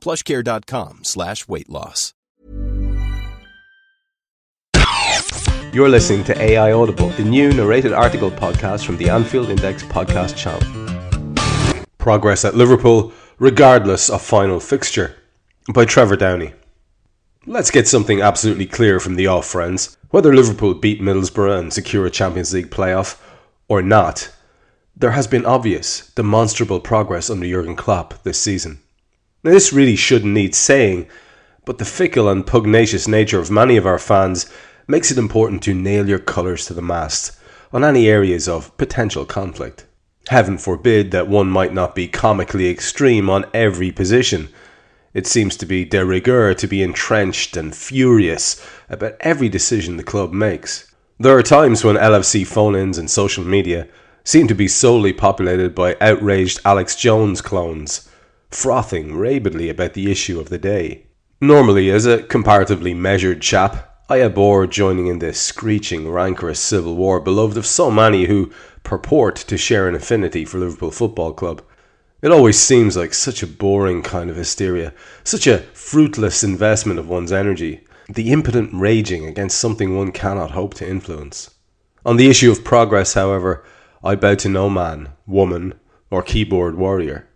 plushcare.com slash weight loss. You're listening to AI Audible, the new narrated article podcast from the Anfield Index podcast channel. Progress at Liverpool, regardless of final fixture, by Trevor Downey. Let's get something absolutely clear from the off, friends. Whether Liverpool beat Middlesbrough and secure a Champions League playoff or not, there has been obvious, demonstrable progress under Jurgen Klopp this season. Now, this really shouldn't need saying, but the fickle and pugnacious nature of many of our fans makes it important to nail your colours to the mast on any areas of potential conflict. Heaven forbid that one might not be comically extreme on every position. It seems to be de rigueur to be entrenched and furious about every decision the club makes. There are times when LFC phone ins and social media seem to be solely populated by outraged Alex Jones clones, frothing rabidly about the issue of the day. Normally, as a comparatively measured chap, I abhor joining in this screeching, rancorous civil war beloved of so many who purport to share an affinity for Liverpool Football Club. It always seems like such a boring kind of hysteria, such a fruitless investment of one's energy, the impotent raging against something one cannot hope to influence. On the issue of progress, however, I bow to no man, woman, or keyboard warrior.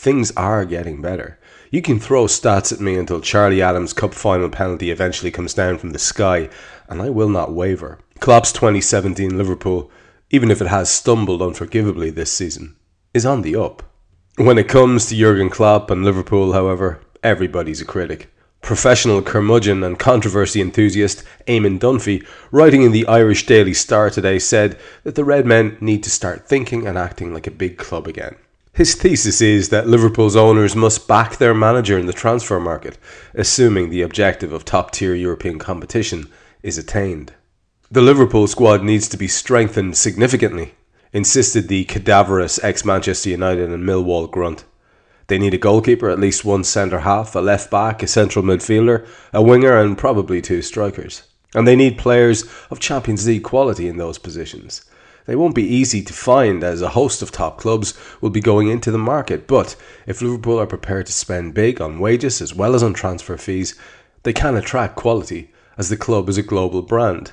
Things are getting better. You can throw stats at me until Charlie Adam's cup final penalty eventually comes down from the sky, and I will not waver. Klopp's 2017 Liverpool, even if it has stumbled unforgivably this season, is on the up. When it comes to Jurgen Klopp and Liverpool, however, everybody's a critic. Professional curmudgeon and controversy enthusiast Eamon Dunphy, writing in the Irish Daily Star today, said that the Red Men need to start thinking and acting like a big club again. His thesis is that Liverpool's owners must back their manager in the transfer market, assuming the objective of top tier European competition is attained. The Liverpool squad needs to be strengthened significantly, insisted the cadaverous ex Manchester United and Millwall grunt. They need a goalkeeper, at least one centre half, a left back, a central midfielder, a winger, and probably two strikers. And they need players of Champions League quality in those positions. They won't be easy to find as a host of top clubs will be going into the market, but if Liverpool are prepared to spend big on wages as well as on transfer fees, they can attract quality as the club is a global brand.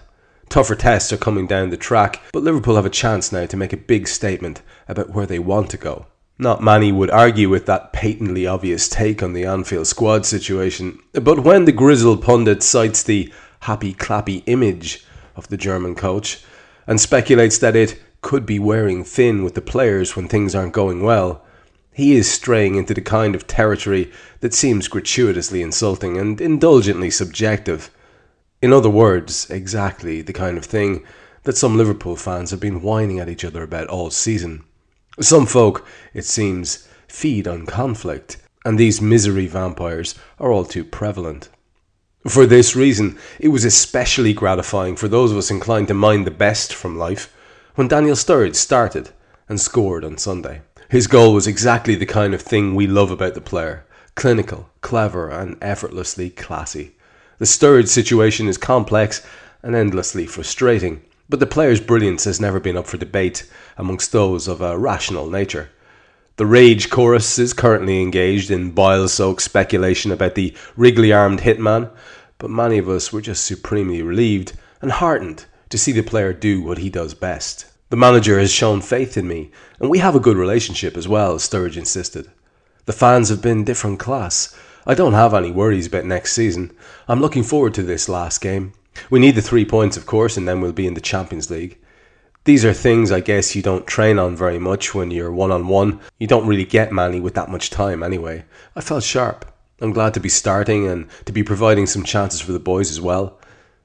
Tougher tests are coming down the track, but Liverpool have a chance now to make a big statement about where they want to go. Not many would argue with that patently obvious take on the Anfield squad situation, but when the grizzled pundit cites the happy clappy image of the German coach, and speculates that it could be wearing thin with the players when things aren't going well. He is straying into the kind of territory that seems gratuitously insulting and indulgently subjective. In other words, exactly the kind of thing that some Liverpool fans have been whining at each other about all season. Some folk, it seems, feed on conflict, and these misery vampires are all too prevalent. For this reason, it was especially gratifying for those of us inclined to mind the best from life when Daniel Sturridge started and scored on Sunday. His goal was exactly the kind of thing we love about the player clinical, clever, and effortlessly classy. The Sturridge situation is complex and endlessly frustrating, but the player's brilliance has never been up for debate amongst those of a rational nature. The Rage chorus is currently engaged in bile soaked speculation about the wriggly armed hitman, but many of us were just supremely relieved and heartened to see the player do what he does best. The manager has shown faith in me, and we have a good relationship as well, Sturridge insisted. The fans have been different class. I don't have any worries about next season. I'm looking forward to this last game. We need the three points, of course, and then we'll be in the Champions League. These are things I guess you don't train on very much when you're one on one. You don't really get many with that much time anyway. I felt sharp. I'm glad to be starting and to be providing some chances for the boys as well.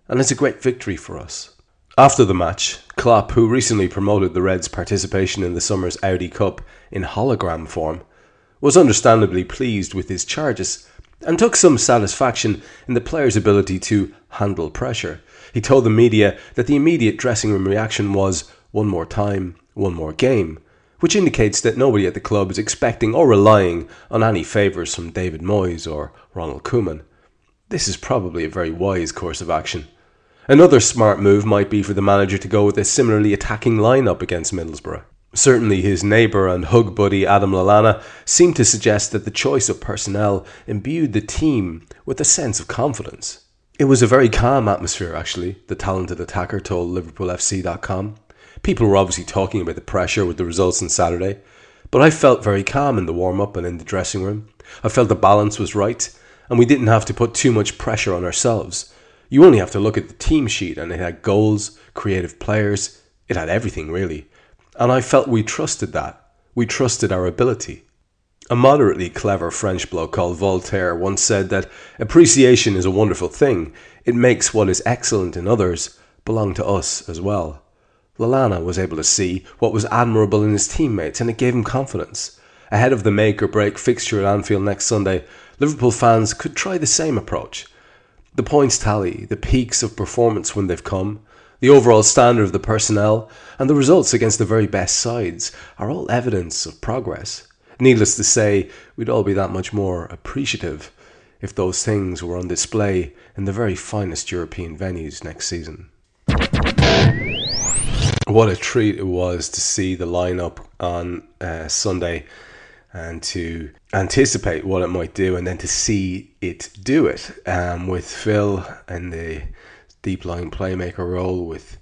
And it's a great victory for us. After the match, Klopp, who recently promoted the Reds' participation in the summer's Audi Cup in hologram form, was understandably pleased with his charges and took some satisfaction in the players' ability to handle pressure. He told the media that the immediate dressing room reaction was one more time, one more game, which indicates that nobody at the club is expecting or relying on any favours from David Moyes or Ronald Koeman. This is probably a very wise course of action. Another smart move might be for the manager to go with a similarly attacking lineup against Middlesbrough. Certainly, his neighbour and hug buddy Adam Lallana seemed to suggest that the choice of personnel imbued the team with a sense of confidence. It was a very calm atmosphere, actually, the talented attacker told LiverpoolFC.com. People were obviously talking about the pressure with the results on Saturday, but I felt very calm in the warm up and in the dressing room. I felt the balance was right, and we didn't have to put too much pressure on ourselves. You only have to look at the team sheet, and it had goals, creative players, it had everything really. And I felt we trusted that. We trusted our ability. A moderately clever French bloke called Voltaire once said that appreciation is a wonderful thing. It makes what is excellent in others belong to us as well. Lallana was able to see what was admirable in his teammates and it gave him confidence. Ahead of the make or break fixture at Anfield next Sunday, Liverpool fans could try the same approach. The points tally, the peaks of performance when they've come, the overall standard of the personnel, and the results against the very best sides are all evidence of progress. Needless to say, we'd all be that much more appreciative if those things were on display in the very finest European venues next season. What a treat it was to see the lineup on uh, Sunday and to anticipate what it might do and then to see it do it um, with Phil in the deep line playmaker role with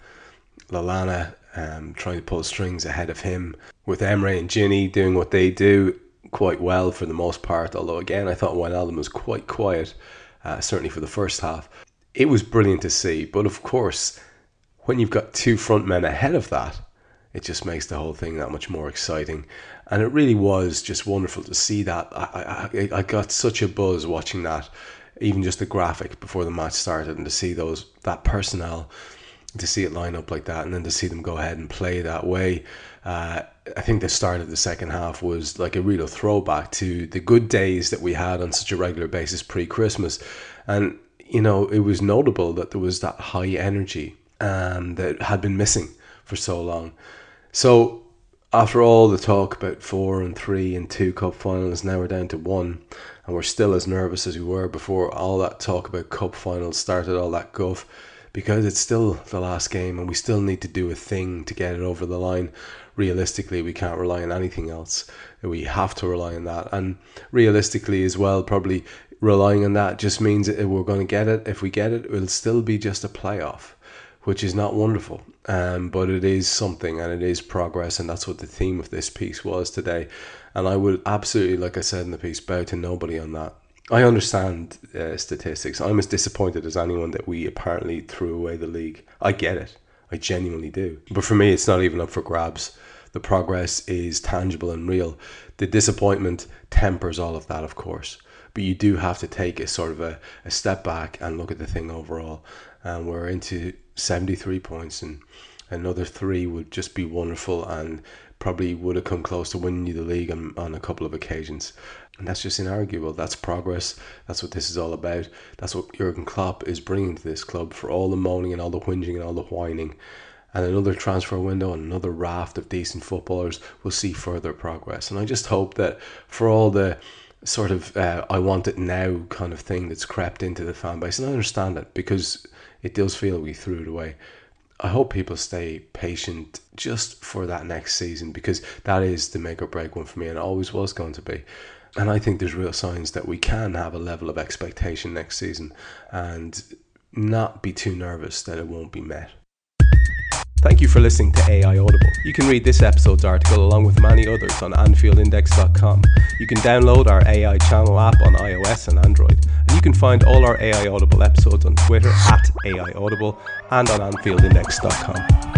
Lallana um, trying to pull strings ahead of him, with Emre and Gini doing what they do quite well for the most part. Although again, I thought Wijnaldum was quite quiet, uh, certainly for the first half. It was brilliant to see, but of course, when you've got two front men ahead of that, it just makes the whole thing that much more exciting. And it really was just wonderful to see that. I, I, I got such a buzz watching that even just the graphic before the match started and to see those that personnel to see it line up like that and then to see them go ahead and play that way uh, I think the start of the second half was like a real throwback to the good days that we had on such a regular basis pre-Christmas and you know it was notable that there was that high energy um, that had been missing for so long so after all the talk about four and three and two cup finals now we're down to one and we're still as nervous as we were before all that talk about cup finals started, all that guff, because it's still the last game and we still need to do a thing to get it over the line. Realistically, we can't rely on anything else. We have to rely on that. And realistically, as well, probably relying on that just means that we're going to get it. If we get it, it'll still be just a playoff, which is not wonderful. Um, but it is something and it is progress. And that's what the theme of this piece was today. And I would absolutely, like I said in the piece, bow to nobody on that. I understand uh, statistics. I'm as disappointed as anyone that we apparently threw away the league. I get it. I genuinely do. But for me, it's not even up for grabs. The progress is tangible and real. The disappointment tempers all of that, of course. But you do have to take a sort of a, a step back and look at the thing overall. And we're into 73 points, and another three would just be wonderful. And probably would have come close to winning you the league on, on a couple of occasions. And that's just inarguable. That's progress. That's what this is all about. That's what Jurgen Klopp is bringing to this club for all the moaning and all the whinging and all the whining. And another transfer window and another raft of decent footballers will see further progress. And I just hope that for all the sort of uh, I want it now kind of thing that's crept into the fan base, and I understand it because it does feel we threw it away. I hope people stay patient just for that next season because that is the make or break one for me and it always was going to be. And I think there's real signs that we can have a level of expectation next season and not be too nervous that it won't be met. Thank you for listening to AI Audible. You can read this episode's article along with many others on AnfieldIndex.com. You can download our AI channel app on iOS and Android. And you can find all our AI Audible episodes on Twitter at AI Audible and on AnfieldIndex.com.